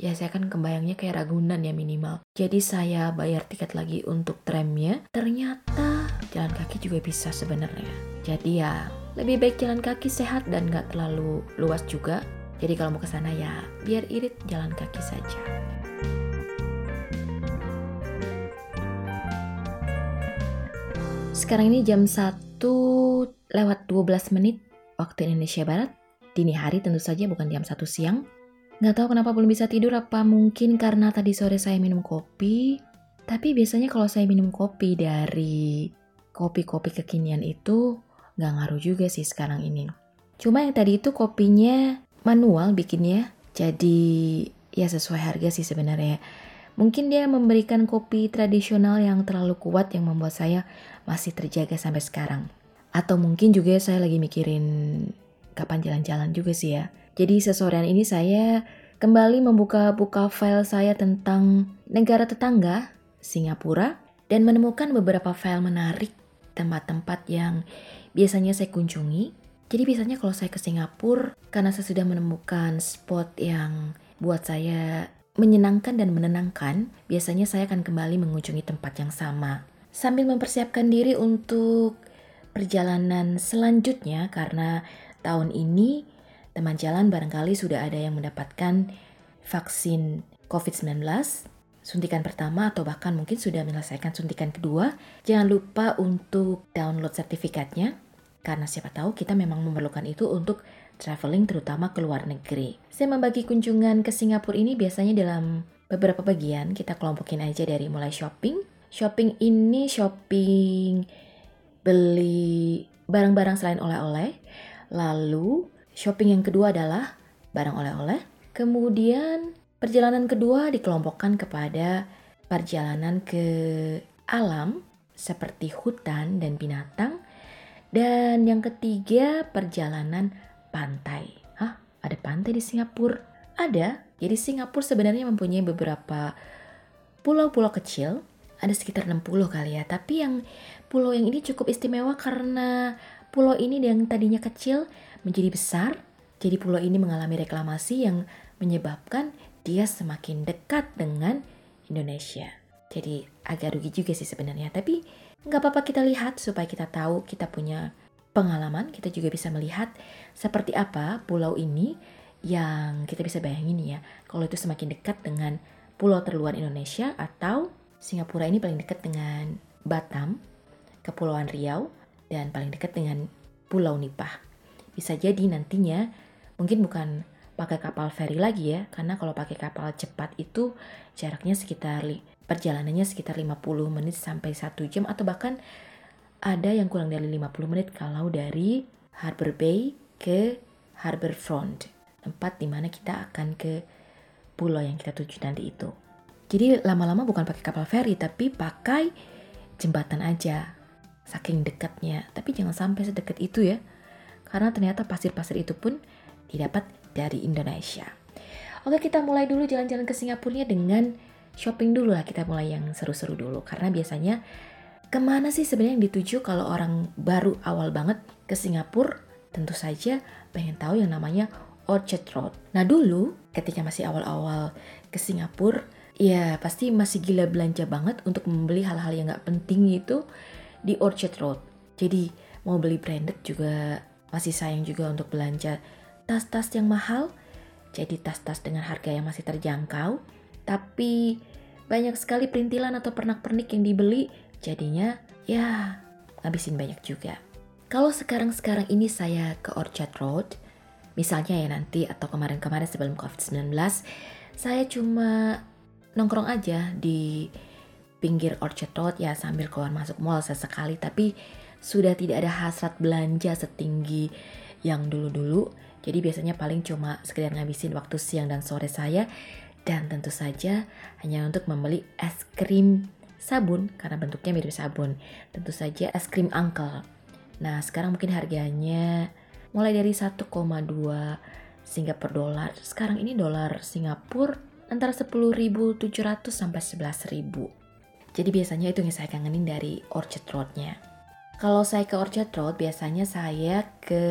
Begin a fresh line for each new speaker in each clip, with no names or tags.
ya saya kan kebayangnya kayak Ragunan ya minimal. Jadi saya bayar tiket lagi untuk tramnya, ternyata jalan kaki juga bisa sebenarnya. Jadi ya lebih baik jalan kaki sehat dan nggak terlalu luas juga. Jadi kalau mau ke sana ya biar irit jalan kaki saja. Sekarang ini jam 1 lewat 12 menit waktu Indonesia Barat. Dini hari tentu saja bukan jam 1 siang. Nggak tahu kenapa belum bisa tidur, apa mungkin karena tadi sore saya minum kopi. Tapi biasanya kalau saya minum kopi dari kopi-kopi kekinian itu nggak ngaruh juga sih sekarang ini. Cuma yang tadi itu kopinya manual bikinnya, jadi ya sesuai harga sih sebenarnya. Mungkin dia memberikan kopi tradisional yang terlalu kuat yang membuat saya masih terjaga sampai sekarang. Atau mungkin juga saya lagi mikirin kapan jalan-jalan juga sih ya. Jadi sesorean ini saya kembali membuka-buka file saya tentang negara tetangga, Singapura, dan menemukan beberapa file menarik tempat-tempat yang biasanya saya kunjungi. Jadi biasanya kalau saya ke Singapura, karena saya sudah menemukan spot yang buat saya menyenangkan dan menenangkan, biasanya saya akan kembali mengunjungi tempat yang sama. Sambil mempersiapkan diri untuk perjalanan selanjutnya karena tahun ini teman jalan barangkali sudah ada yang mendapatkan vaksin COVID-19, suntikan pertama atau bahkan mungkin sudah menyelesaikan suntikan kedua, jangan lupa untuk download sertifikatnya karena siapa tahu kita memang memerlukan itu untuk traveling terutama ke luar negeri. Saya membagi kunjungan ke Singapura ini biasanya dalam beberapa bagian, kita kelompokin aja dari mulai shopping. Shopping ini shopping beli barang-barang selain oleh-oleh. Lalu Shopping yang kedua adalah barang oleh-oleh. Kemudian perjalanan kedua dikelompokkan kepada perjalanan ke alam seperti hutan dan binatang. Dan yang ketiga perjalanan pantai. Hah? Ada pantai di Singapura? Ada. Jadi Singapura sebenarnya mempunyai beberapa pulau-pulau kecil. Ada sekitar 60 kali ya. Tapi yang pulau yang ini cukup istimewa karena pulau ini yang tadinya kecil menjadi besar, jadi pulau ini mengalami reklamasi yang menyebabkan dia semakin dekat dengan Indonesia. Jadi agak rugi juga sih sebenarnya, tapi nggak apa-apa kita lihat supaya kita tahu kita punya pengalaman, kita juga bisa melihat seperti apa pulau ini yang kita bisa bayangin ya, kalau itu semakin dekat dengan pulau terluar Indonesia atau Singapura ini paling dekat dengan Batam, Kepulauan Riau, dan paling dekat dengan Pulau Nipah bisa jadi nantinya mungkin bukan pakai kapal feri lagi ya karena kalau pakai kapal cepat itu jaraknya sekitar perjalanannya sekitar 50 menit sampai 1 jam atau bahkan ada yang kurang dari 50 menit kalau dari Harbor Bay ke Harbor Front tempat di mana kita akan ke pulau yang kita tuju nanti itu. Jadi lama-lama bukan pakai kapal feri tapi pakai jembatan aja saking dekatnya. Tapi jangan sampai sedekat itu ya karena ternyata pasir-pasir itu pun didapat dari Indonesia. Oke kita mulai dulu jalan-jalan ke Singapura dengan shopping dulu lah kita mulai yang seru-seru dulu karena biasanya ke mana sih sebenarnya yang dituju kalau orang baru awal banget ke Singapura tentu saja pengen tahu yang namanya Orchard Road. Nah dulu ketika masih awal-awal ke Singapura ya pasti masih gila belanja banget untuk membeli hal-hal yang nggak penting itu di Orchard Road. Jadi mau beli branded juga masih sayang juga untuk belanja tas-tas yang mahal, jadi tas-tas dengan harga yang masih terjangkau, tapi banyak sekali perintilan atau pernak-pernik yang dibeli, jadinya ya ngabisin banyak juga. Kalau sekarang-sekarang ini saya ke Orchard Road, misalnya ya nanti atau kemarin-kemarin sebelum COVID-19, saya cuma nongkrong aja di pinggir Orchard Road ya sambil keluar masuk mall sesekali, tapi sudah tidak ada hasrat belanja setinggi yang dulu-dulu. Jadi biasanya paling cuma sekedar ngabisin waktu siang dan sore saya dan tentu saja hanya untuk membeli es krim sabun karena bentuknya mirip sabun. Tentu saja es krim uncle. Nah, sekarang mungkin harganya mulai dari 1,2 Singapura dolar. Sekarang ini dolar Singapura antara 10.700 sampai 11.000. Jadi biasanya itu yang saya kangenin dari Orchard Road-nya. Kalau saya ke Orchard Road, biasanya saya ke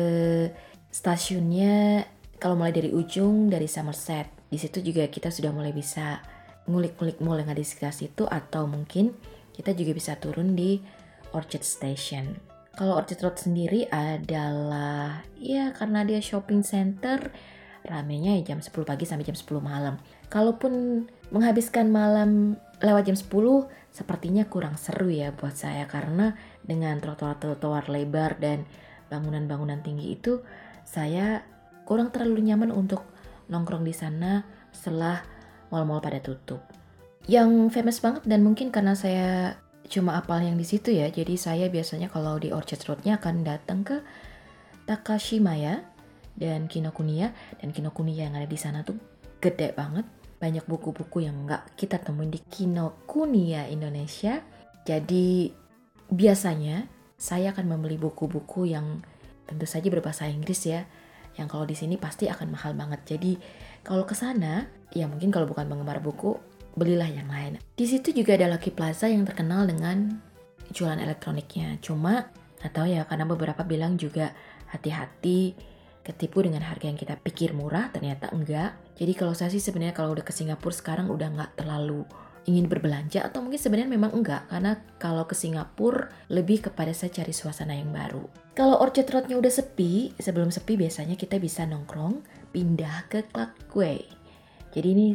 stasiunnya kalau mulai dari ujung dari Somerset. di situ juga kita sudah mulai bisa ngulik-ngulik mall yang ada di sekitar situ atau mungkin kita juga bisa turun di Orchard Station. Kalau Orchard Road sendiri adalah ya karena dia shopping center ramenya ya jam 10 pagi sampai jam 10 malam. Kalaupun menghabiskan malam lewat jam 10 sepertinya kurang seru ya buat saya karena dengan trotoar-trotoar lebar dan bangunan-bangunan tinggi itu saya kurang terlalu nyaman untuk nongkrong di sana setelah mal-mal pada tutup. Yang famous banget dan mungkin karena saya cuma apal yang di situ ya, jadi saya biasanya kalau di Orchard Road-nya akan datang ke Takashimaya dan Kinokuniya dan Kinokuniya yang ada di sana tuh gede banget. Banyak buku-buku yang nggak kita temuin di Kinokuniya Indonesia. Jadi biasanya saya akan membeli buku-buku yang tentu saja berbahasa Inggris ya yang kalau di sini pasti akan mahal banget. Jadi kalau ke sana, ya mungkin kalau bukan penggemar buku, belilah yang lain. Di situ juga ada Lucky Plaza yang terkenal dengan jualan elektroniknya. Cuma tahu ya karena beberapa bilang juga hati-hati ketipu dengan harga yang kita pikir murah ternyata enggak. Jadi kalau saya sih sebenarnya kalau udah ke Singapura sekarang udah nggak terlalu ingin berbelanja atau mungkin sebenarnya memang enggak karena kalau ke Singapura lebih kepada saya cari suasana yang baru. Kalau Orchard Road-nya udah sepi, sebelum sepi biasanya kita bisa nongkrong pindah ke Clark Quay. Jadi ini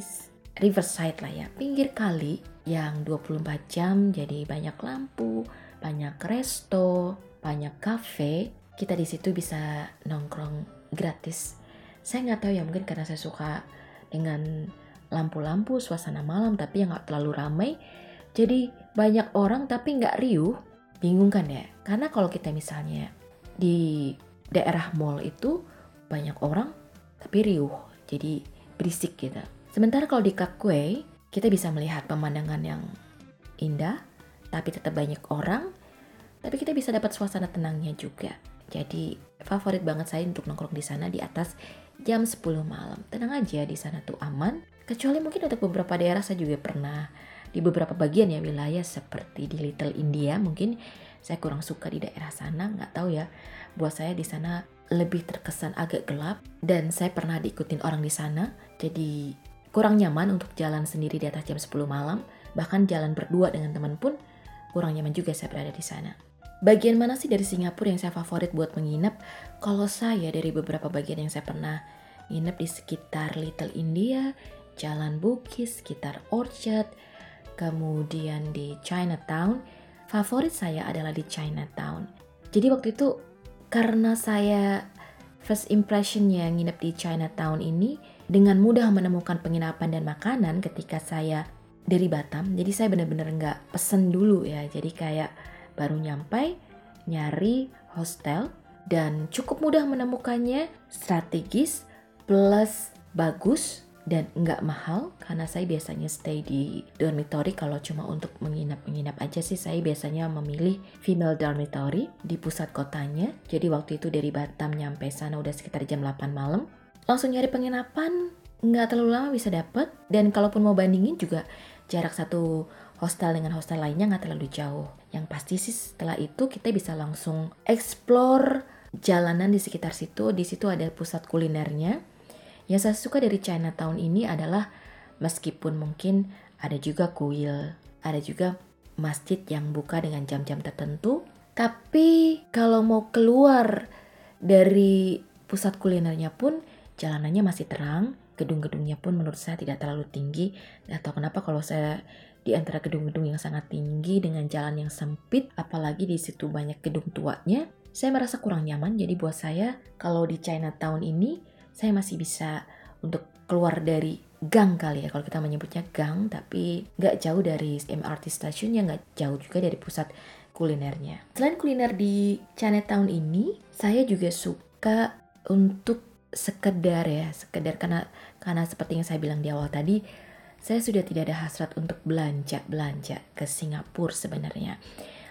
riverside lah ya, pinggir kali yang 24 jam jadi banyak lampu, banyak resto, banyak cafe. Kita di situ bisa nongkrong gratis. Saya nggak tahu ya mungkin karena saya suka dengan lampu-lampu, suasana malam tapi yang nggak terlalu ramai. Jadi banyak orang tapi nggak riuh, bingung kan ya? Karena kalau kita misalnya di daerah mall itu banyak orang tapi riuh, jadi berisik gitu. Sementara kalau di Kakwe, kita bisa melihat pemandangan yang indah, tapi tetap banyak orang, tapi kita bisa dapat suasana tenangnya juga. Jadi favorit banget saya untuk nongkrong di sana di atas jam 10 malam. Tenang aja di sana tuh aman, Kecuali mungkin untuk beberapa daerah saya juga pernah di beberapa bagian ya wilayah seperti di Little India mungkin saya kurang suka di daerah sana nggak tahu ya. Buat saya di sana lebih terkesan agak gelap dan saya pernah diikutin orang di sana. Jadi kurang nyaman untuk jalan sendiri di atas jam 10 malam. Bahkan jalan berdua dengan teman pun kurang nyaman juga saya berada di sana bagian mana sih dari Singapura yang saya favorit buat menginap kalau saya dari beberapa bagian yang saya pernah nginep di sekitar Little India Jalan Bukis, sekitar Orchard, kemudian di Chinatown. Favorit saya adalah di Chinatown. Jadi waktu itu karena saya first impressionnya nginep di Chinatown ini dengan mudah menemukan penginapan dan makanan ketika saya dari Batam. Jadi saya benar-benar nggak pesen dulu ya. Jadi kayak baru nyampe nyari hostel dan cukup mudah menemukannya. Strategis plus bagus dan nggak mahal karena saya biasanya stay di dormitory. Kalau cuma untuk menginap-menginap aja sih saya biasanya memilih female dormitory di pusat kotanya. Jadi waktu itu dari Batam nyampe sana udah sekitar jam 8 malam. Langsung nyari penginapan nggak terlalu lama bisa dapet. Dan kalaupun mau bandingin juga jarak satu hostel dengan hostel lainnya nggak terlalu jauh. Yang pasti sih setelah itu kita bisa langsung explore jalanan di sekitar situ. Di situ ada pusat kulinernya. Yang saya suka dari Chinatown ini adalah meskipun mungkin ada juga kuil, ada juga masjid yang buka dengan jam-jam tertentu, tapi kalau mau keluar dari pusat kulinernya pun jalanannya masih terang, gedung-gedungnya pun menurut saya tidak terlalu tinggi. Atau kenapa kalau saya di antara gedung-gedung yang sangat tinggi dengan jalan yang sempit, apalagi di situ banyak gedung tuanya, saya merasa kurang nyaman. Jadi buat saya kalau di Chinatown ini saya masih bisa untuk keluar dari gang kali ya kalau kita menyebutnya gang tapi nggak jauh dari MRT stasiunnya nggak jauh juga dari pusat kulinernya selain kuliner di Chinatown ini saya juga suka untuk sekedar ya sekedar karena karena seperti yang saya bilang di awal tadi saya sudah tidak ada hasrat untuk belanja belanja ke Singapura sebenarnya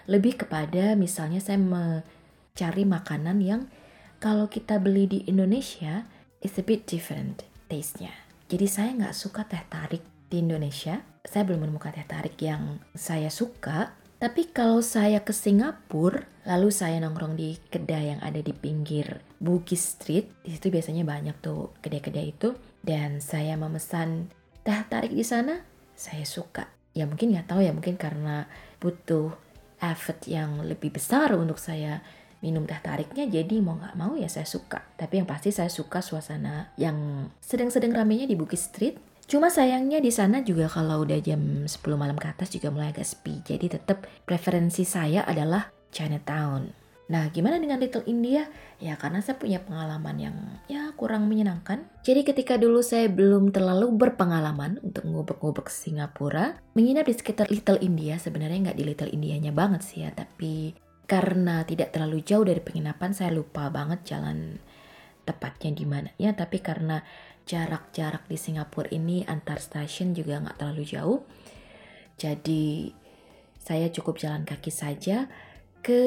lebih kepada misalnya saya mencari makanan yang kalau kita beli di Indonesia it's a bit different taste-nya. Jadi saya nggak suka teh tarik di Indonesia. Saya belum menemukan teh tarik yang saya suka. Tapi kalau saya ke Singapura, lalu saya nongkrong di kedai yang ada di pinggir Bugis Street, di situ biasanya banyak tuh kedai-kedai itu. dan saya memesan teh tarik di sana, saya suka. Ya mungkin nggak tahu ya, mungkin karena butuh effort yang lebih besar untuk saya minum teh tariknya jadi mau nggak mau ya saya suka tapi yang pasti saya suka suasana yang sedang-sedang ramenya di Bukit Street Cuma sayangnya di sana juga kalau udah jam 10 malam ke atas juga mulai agak sepi. Jadi tetap preferensi saya adalah Chinatown. Nah, gimana dengan Little India? Ya, karena saya punya pengalaman yang ya kurang menyenangkan. Jadi ketika dulu saya belum terlalu berpengalaman untuk ngubek-ngubek Singapura, menginap di sekitar Little India, sebenarnya nggak di Little Indianya banget sih ya, tapi karena tidak terlalu jauh dari penginapan saya lupa banget jalan tepatnya di mana ya tapi karena jarak-jarak di Singapura ini antar stasiun juga nggak terlalu jauh jadi saya cukup jalan kaki saja ke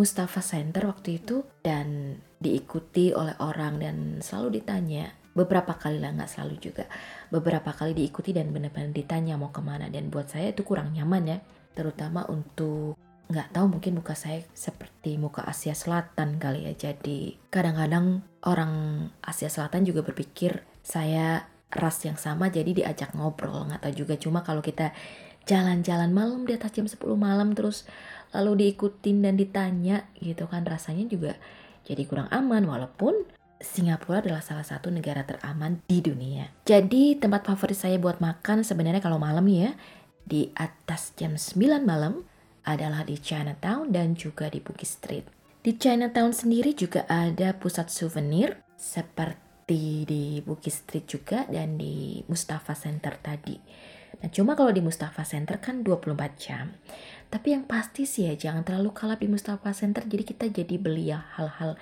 Mustafa Center waktu itu dan diikuti oleh orang dan selalu ditanya. Beberapa kali lah nggak selalu juga. Beberapa kali diikuti dan benar-benar ditanya mau ke mana. Dan buat saya itu kurang nyaman ya. Terutama untuk nggak tahu mungkin muka saya seperti muka Asia Selatan kali ya. Jadi kadang-kadang orang Asia Selatan juga berpikir saya ras yang sama jadi diajak ngobrol nggak tahu juga. Cuma kalau kita jalan-jalan malam di atas jam 10 malam terus lalu diikutin dan ditanya gitu kan rasanya juga jadi kurang aman walaupun Singapura adalah salah satu negara teraman di dunia. Jadi tempat favorit saya buat makan sebenarnya kalau malam ya di atas jam 9 malam adalah di Chinatown dan juga di Bugis Street. Di Chinatown sendiri juga ada pusat souvenir seperti di Bugis Street juga dan di Mustafa Center tadi. Nah cuma kalau di Mustafa Center kan 24 jam. Tapi yang pasti sih ya jangan terlalu kalap di Mustafa Center jadi kita jadi beli ya hal-hal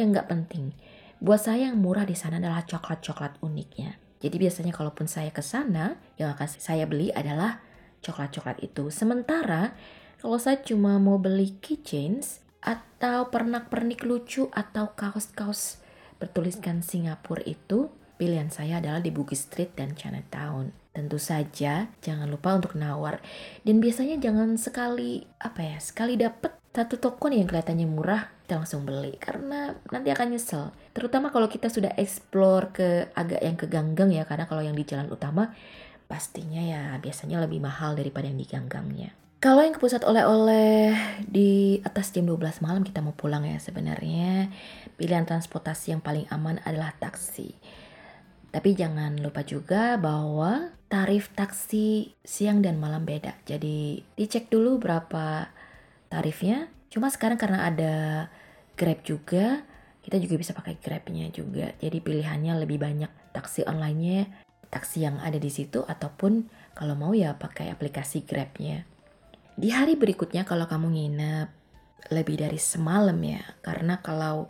yang nggak penting. Buat saya yang murah di sana adalah coklat-coklat uniknya. Jadi biasanya kalaupun saya ke sana, yang akan saya beli adalah coklat-coklat itu. Sementara kalau saya cuma mau beli keychains atau pernak-pernik lucu atau kaos-kaos bertuliskan Singapura itu, pilihan saya adalah di Bugis Street dan Chinatown. Tentu saja jangan lupa untuk nawar. Dan biasanya jangan sekali apa ya, sekali dapet satu toko nih yang kelihatannya murah, kita langsung beli karena nanti akan nyesel. Terutama kalau kita sudah explore ke agak yang ke ganggang ya, karena kalau yang di jalan utama pastinya ya biasanya lebih mahal daripada yang di ganggangnya. Kalau yang ke pusat oleh-oleh di atas jam 12 malam kita mau pulang ya sebenarnya pilihan transportasi yang paling aman adalah taksi. Tapi jangan lupa juga bahwa tarif taksi siang dan malam beda. Jadi dicek dulu berapa tarifnya. Cuma sekarang karena ada Grab juga, kita juga bisa pakai Grabnya juga. Jadi pilihannya lebih banyak taksi online-nya, taksi yang ada di situ ataupun kalau mau ya pakai aplikasi Grabnya. Di hari berikutnya kalau kamu nginep lebih dari semalam ya, karena kalau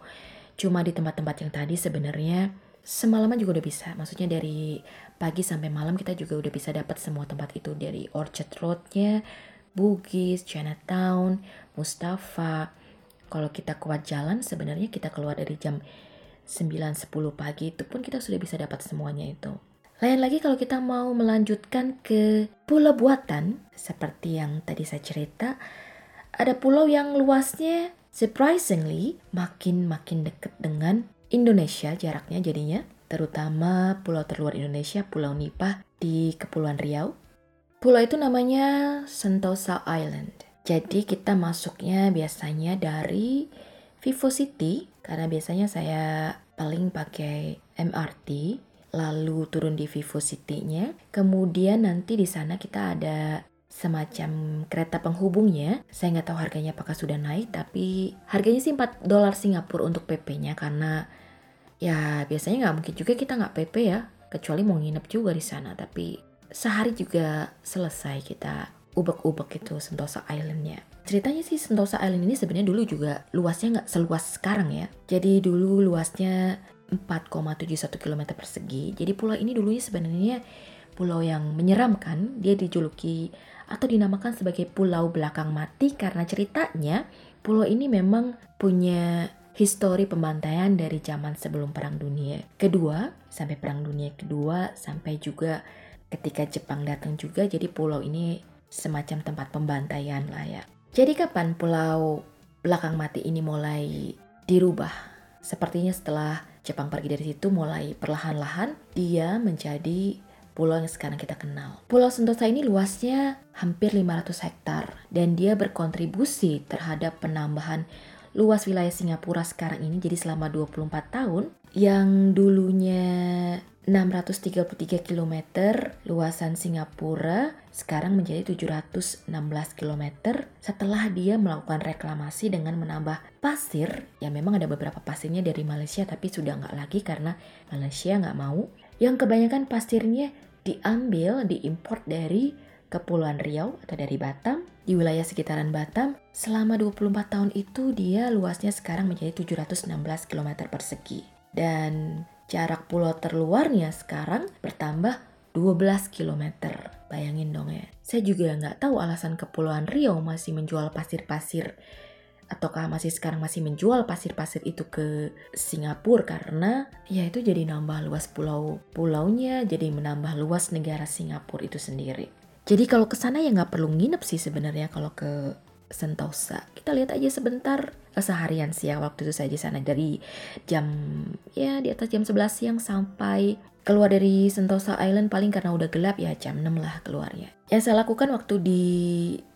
cuma di tempat-tempat yang tadi sebenarnya semalaman juga udah bisa. Maksudnya dari pagi sampai malam kita juga udah bisa dapat semua tempat itu dari Orchard Roadnya, Bugis, Chinatown, Mustafa. Kalau kita kuat jalan sebenarnya kita keluar dari jam 9-10 pagi itu pun kita sudah bisa dapat semuanya itu. Lain lagi kalau kita mau melanjutkan ke pulau buatan, seperti yang tadi saya cerita, ada pulau yang luasnya surprisingly makin-makin dekat dengan Indonesia jaraknya jadinya, terutama pulau terluar Indonesia, Pulau Nipah di Kepulauan Riau. Pulau itu namanya Sentosa Island. Jadi kita masuknya biasanya dari Vivo City, karena biasanya saya paling pakai MRT lalu turun di Vivo City-nya. Kemudian nanti di sana kita ada semacam kereta penghubungnya. Saya nggak tahu harganya apakah sudah naik, tapi harganya sih 4 dolar Singapura untuk PP-nya karena ya biasanya nggak mungkin juga kita nggak PP ya, kecuali mau nginep juga di sana. Tapi sehari juga selesai kita ubek-ubek itu Sentosa Island-nya. Ceritanya sih Sentosa Island ini sebenarnya dulu juga luasnya nggak seluas sekarang ya. Jadi dulu luasnya 4,71 km persegi. Jadi pulau ini dulunya sebenarnya pulau yang menyeramkan. Dia dijuluki atau dinamakan sebagai Pulau Belakang Mati karena ceritanya pulau ini memang punya histori pembantaian dari zaman sebelum Perang Dunia Kedua sampai Perang Dunia Kedua sampai juga ketika Jepang datang juga jadi pulau ini semacam tempat pembantaian lah ya. Jadi kapan pulau belakang mati ini mulai dirubah? Sepertinya setelah Jepang pergi dari situ mulai perlahan-lahan dia menjadi pulau yang sekarang kita kenal. Pulau Sentosa ini luasnya hampir 500 hektar dan dia berkontribusi terhadap penambahan luas wilayah Singapura sekarang ini jadi selama 24 tahun yang dulunya 633 km luasan Singapura sekarang menjadi 716 km setelah dia melakukan reklamasi dengan menambah pasir ya memang ada beberapa pasirnya dari Malaysia tapi sudah nggak lagi karena Malaysia nggak mau. Yang kebanyakan pasirnya diambil diimpor dari Kepulauan Riau atau dari Batam di wilayah sekitaran Batam selama 24 tahun itu dia luasnya sekarang menjadi 716 km persegi dan Jarak pulau terluarnya sekarang bertambah 12 km. Bayangin dong ya. Saya juga nggak tahu alasan Kepulauan Riau masih menjual pasir-pasir ataukah masih sekarang masih menjual pasir-pasir itu ke Singapura karena ya itu jadi nambah luas pulau pulaunya jadi menambah luas negara Singapura itu sendiri. Jadi kalau ke sana ya nggak perlu nginep sih sebenarnya kalau ke Sentosa. Kita lihat aja sebentar seharian siang waktu itu saja sana dari jam ya di atas jam 11 siang sampai keluar dari Sentosa Island paling karena udah gelap ya jam 6 lah keluarnya. Yang saya lakukan waktu di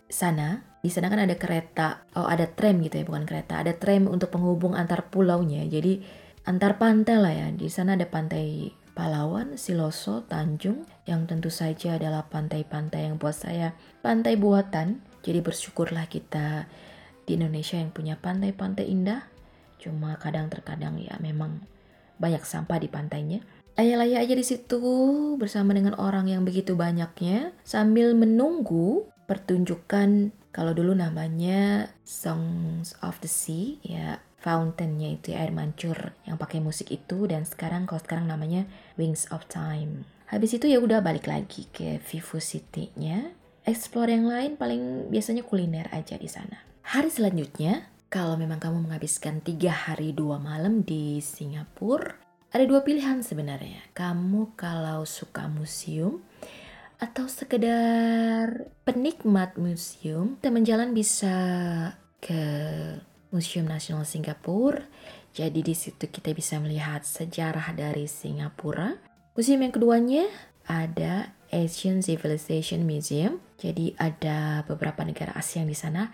sana, di sana kan ada kereta, oh ada tram gitu ya, bukan kereta, ada tram untuk penghubung antar pulaunya. Jadi antar pantai lah ya. Di sana ada pantai Palawan, Siloso, Tanjung, yang tentu saja adalah pantai-pantai yang buat saya pantai buatan jadi bersyukurlah kita di Indonesia yang punya pantai-pantai indah. Cuma kadang terkadang ya memang banyak sampah di pantainya. Ayah-ayah aja di situ bersama dengan orang yang begitu banyaknya sambil menunggu pertunjukan kalau dulu namanya Songs of the Sea ya fountainnya itu air mancur yang pakai musik itu dan sekarang kalau sekarang namanya Wings of Time. Habis itu ya udah balik lagi ke Vivo City-nya explore yang lain paling biasanya kuliner aja di sana. Hari selanjutnya, kalau memang kamu menghabiskan tiga hari dua malam di Singapura, ada dua pilihan sebenarnya. Kamu kalau suka museum atau sekedar penikmat museum, teman jalan bisa ke Museum Nasional Singapura. Jadi di situ kita bisa melihat sejarah dari Singapura. Museum yang keduanya ada Asian Civilization Museum. Jadi ada beberapa negara Asia di sana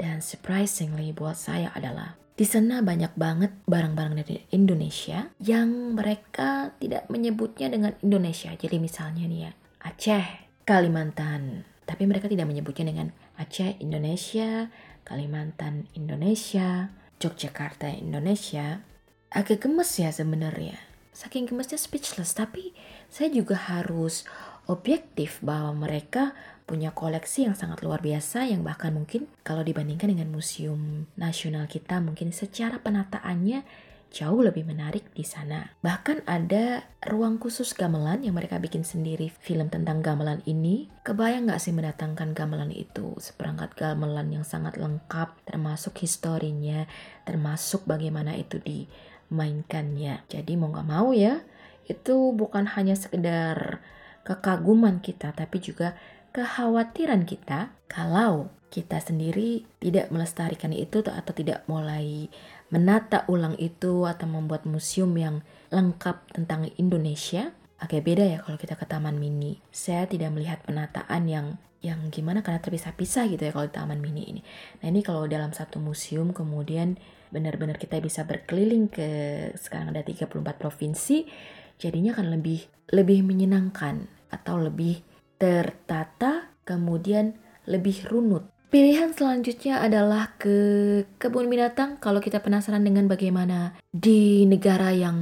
dan surprisingly buat saya adalah di sana banyak banget barang-barang dari Indonesia yang mereka tidak menyebutnya dengan Indonesia. Jadi misalnya nih ya, Aceh, Kalimantan. Tapi mereka tidak menyebutnya dengan Aceh, Indonesia, Kalimantan, Indonesia, Yogyakarta, Indonesia. Agak gemes ya sebenarnya. Saking gemesnya speechless, tapi saya juga harus objektif bahwa mereka punya koleksi yang sangat luar biasa yang bahkan mungkin kalau dibandingkan dengan museum nasional kita mungkin secara penataannya jauh lebih menarik di sana. Bahkan ada ruang khusus gamelan yang mereka bikin sendiri film tentang gamelan ini. Kebayang nggak sih mendatangkan gamelan itu? Seperangkat gamelan yang sangat lengkap termasuk historinya, termasuk bagaimana itu dimainkannya. Jadi mau nggak mau ya, itu bukan hanya sekedar kekaguman kita, tapi juga kekhawatiran kita kalau kita sendiri tidak melestarikan itu atau tidak mulai menata ulang itu atau membuat museum yang lengkap tentang Indonesia. Agak beda ya kalau kita ke taman mini. Saya tidak melihat penataan yang yang gimana karena terpisah-pisah gitu ya kalau di taman mini ini. Nah ini kalau dalam satu museum kemudian benar-benar kita bisa berkeliling ke sekarang ada 34 provinsi jadinya akan lebih lebih menyenangkan atau lebih tertata, kemudian lebih runut. Pilihan selanjutnya adalah ke kebun binatang kalau kita penasaran dengan bagaimana di negara yang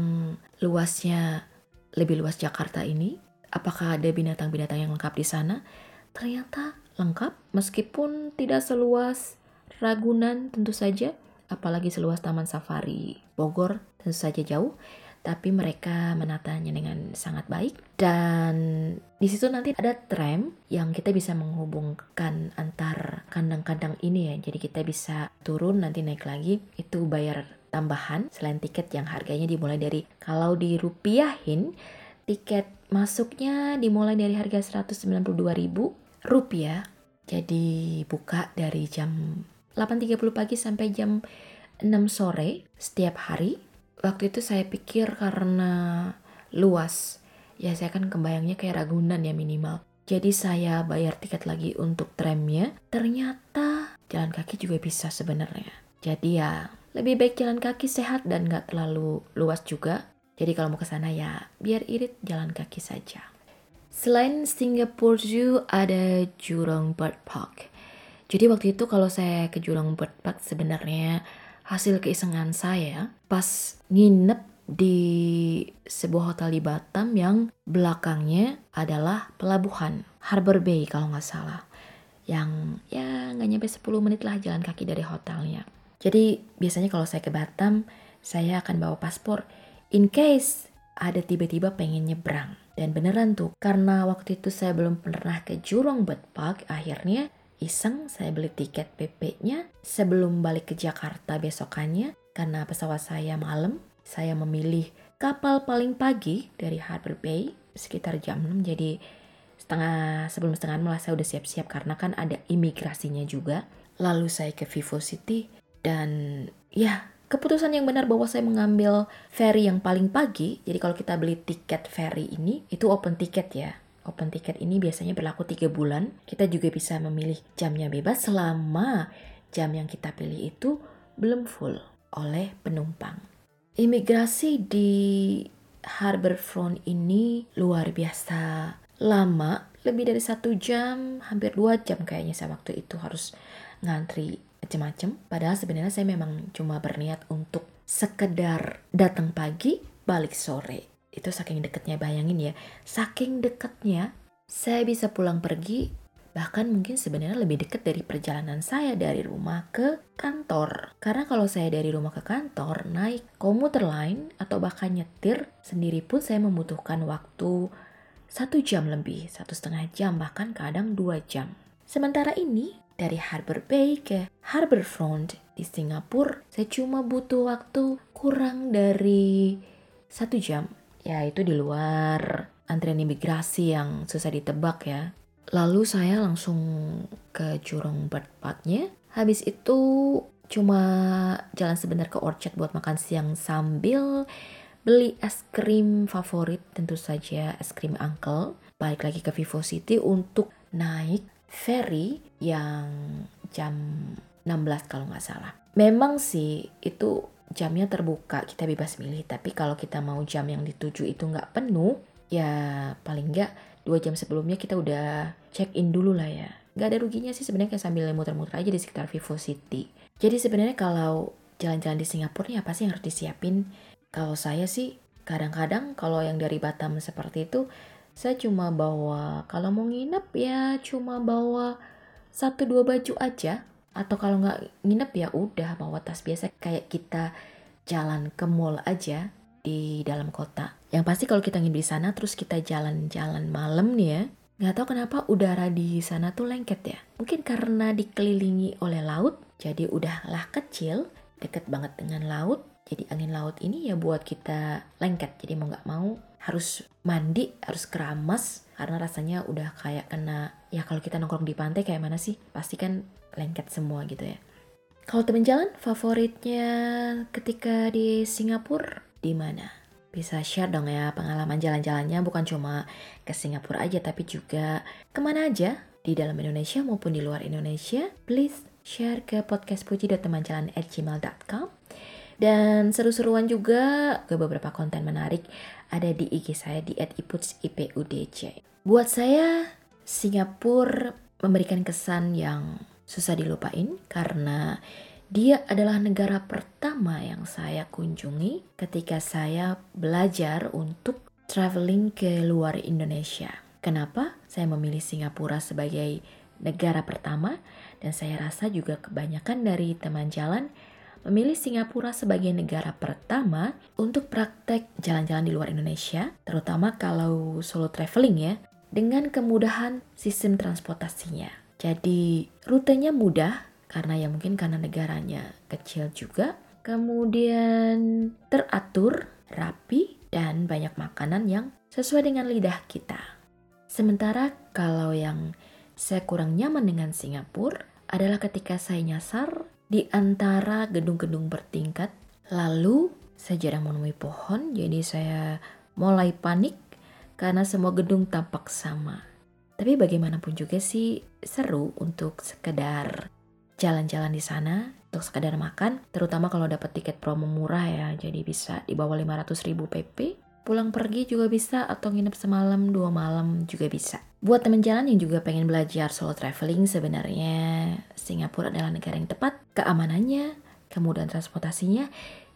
luasnya lebih luas Jakarta ini, apakah ada binatang-binatang yang lengkap di sana? Ternyata lengkap meskipun tidak seluas Ragunan tentu saja, apalagi seluas Taman Safari Bogor tentu saja jauh tapi mereka menatanya dengan sangat baik. Dan di situ nanti ada tram yang kita bisa menghubungkan antar kandang-kandang ini ya. Jadi kita bisa turun nanti naik lagi. Itu bayar tambahan selain tiket yang harganya dimulai dari kalau dirupiahin tiket masuknya dimulai dari harga 192.000 rupiah. Jadi buka dari jam 8.30 pagi sampai jam 6 sore setiap hari waktu itu saya pikir karena luas. Ya saya kan kebayangnya kayak Ragunan ya minimal. Jadi saya bayar tiket lagi untuk tramnya. Ternyata jalan kaki juga bisa sebenarnya. Jadi ya lebih baik jalan kaki sehat dan nggak terlalu luas juga. Jadi kalau mau ke sana ya biar irit jalan kaki saja. Selain Singapore Zoo ada Jurong Bird Park. Jadi waktu itu kalau saya ke Jurong Bird Park sebenarnya hasil keisengan saya pas nginep di sebuah hotel di Batam yang belakangnya adalah pelabuhan Harbor Bay kalau nggak salah. Yang ya nggak nyampe 10 menit lah jalan kaki dari hotelnya. Jadi biasanya kalau saya ke Batam saya akan bawa paspor in case ada tiba-tiba pengen nyebrang. Dan beneran tuh karena waktu itu saya belum pernah ke Jurong Bird Park akhirnya iseng saya beli tiket PP-nya sebelum balik ke Jakarta besokannya karena pesawat saya malam. Saya memilih kapal paling pagi dari Harbor Bay sekitar jam 6 jadi setengah sebelum setengah malah saya udah siap-siap karena kan ada imigrasinya juga. Lalu saya ke Vivo City dan ya keputusan yang benar bahwa saya mengambil ferry yang paling pagi. Jadi kalau kita beli tiket ferry ini itu open tiket ya Open tiket ini biasanya berlaku tiga bulan. Kita juga bisa memilih jamnya bebas selama jam yang kita pilih itu belum full oleh penumpang. Imigrasi di Harbourfront ini luar biasa lama, lebih dari satu jam, hampir dua jam kayaknya saya waktu itu harus ngantri macam-macam. Padahal sebenarnya saya memang cuma berniat untuk sekedar datang pagi, balik sore itu saking deketnya bayangin ya saking deketnya saya bisa pulang pergi bahkan mungkin sebenarnya lebih dekat dari perjalanan saya dari rumah ke kantor. Karena kalau saya dari rumah ke kantor naik komuter lain atau bahkan nyetir sendiri pun saya membutuhkan waktu satu jam lebih satu setengah jam bahkan kadang dua jam. Sementara ini dari Harbor Bay ke Harbourfront di Singapura saya cuma butuh waktu kurang dari satu jam. Ya itu di luar antrian imigrasi yang susah ditebak ya. Lalu saya langsung ke Jurong Bird Parknya. Habis itu cuma jalan sebentar ke Orchard buat makan siang sambil beli es krim favorit tentu saja es krim Uncle. Balik lagi ke Vivo City untuk naik ferry yang jam 16 kalau nggak salah. Memang sih itu jamnya terbuka, kita bebas milih. Tapi kalau kita mau jam yang dituju itu nggak penuh, ya paling nggak dua jam sebelumnya kita udah check in dulu lah ya. Nggak ada ruginya sih sebenarnya kayak sambil muter-muter aja di sekitar Vivo City. Jadi sebenarnya kalau jalan-jalan di Singapura nih apa sih yang harus disiapin? Kalau saya sih kadang-kadang kalau yang dari Batam seperti itu, saya cuma bawa kalau mau nginep ya cuma bawa satu dua baju aja atau kalau nggak nginep ya udah bawa tas biasa kayak kita jalan ke mall aja di dalam kota. Yang pasti kalau kita nginep di sana terus kita jalan-jalan malam nih ya, nggak tahu kenapa udara di sana tuh lengket ya. Mungkin karena dikelilingi oleh laut, jadi udahlah kecil, deket banget dengan laut. Jadi angin laut ini ya buat kita lengket. Jadi mau nggak mau harus mandi, harus keramas karena rasanya udah kayak kena ya kalau kita nongkrong di pantai kayak mana sih? Pasti kan lengket semua gitu ya. Kalau temen jalan favoritnya ketika di Singapura di mana? Bisa share dong ya pengalaman jalan-jalannya bukan cuma ke Singapura aja tapi juga ke mana aja di dalam Indonesia maupun di luar Indonesia. Please share ke podcastpuji.temanjalan@gmail.com dan seru-seruan juga ke beberapa konten menarik ada di IG saya di @iputsipudj. Buat saya Singapura memberikan kesan yang susah dilupain karena dia adalah negara pertama yang saya kunjungi ketika saya belajar untuk traveling ke luar Indonesia. Kenapa saya memilih Singapura sebagai negara pertama dan saya rasa juga kebanyakan dari teman jalan memilih Singapura sebagai negara pertama untuk praktek jalan-jalan di luar Indonesia, terutama kalau solo traveling ya, dengan kemudahan sistem transportasinya. Jadi rutenya mudah karena ya mungkin karena negaranya kecil juga. Kemudian teratur, rapi, dan banyak makanan yang sesuai dengan lidah kita. Sementara kalau yang saya kurang nyaman dengan Singapura adalah ketika saya nyasar di antara gedung-gedung bertingkat, lalu Saya jarang menemui pohon, jadi saya mulai panik karena semua gedung tampak sama. Tapi bagaimanapun juga sih seru untuk sekedar jalan-jalan di sana, untuk sekedar makan, terutama kalau dapat tiket promo murah ya, jadi bisa di bawah 500 ribu PP. Pulang pergi juga bisa atau nginep semalam dua malam juga bisa. Buat teman jalan yang juga pengen belajar solo traveling sebenarnya Singapura adalah negara yang tepat, keamanannya, kemudahan transportasinya,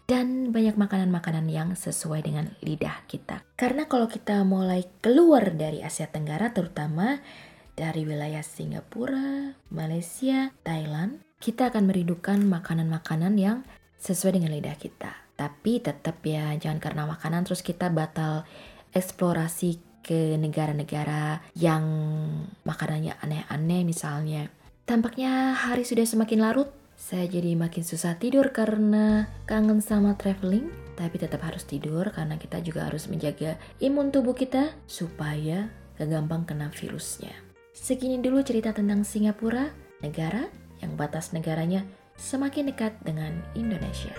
dan banyak makanan-makanan yang sesuai dengan lidah kita. Karena kalau kita mulai keluar dari Asia Tenggara terutama dari wilayah Singapura, Malaysia, Thailand, kita akan merindukan makanan-makanan yang sesuai dengan lidah kita. Tapi tetap ya jangan karena makanan terus kita batal eksplorasi ke negara-negara yang makanannya aneh-aneh misalnya. Tampaknya hari sudah semakin larut saya jadi makin susah tidur karena kangen sama traveling, tapi tetap harus tidur karena kita juga harus menjaga imun tubuh kita supaya gak gampang kena virusnya. Segini dulu cerita tentang Singapura, negara yang batas negaranya semakin dekat dengan Indonesia.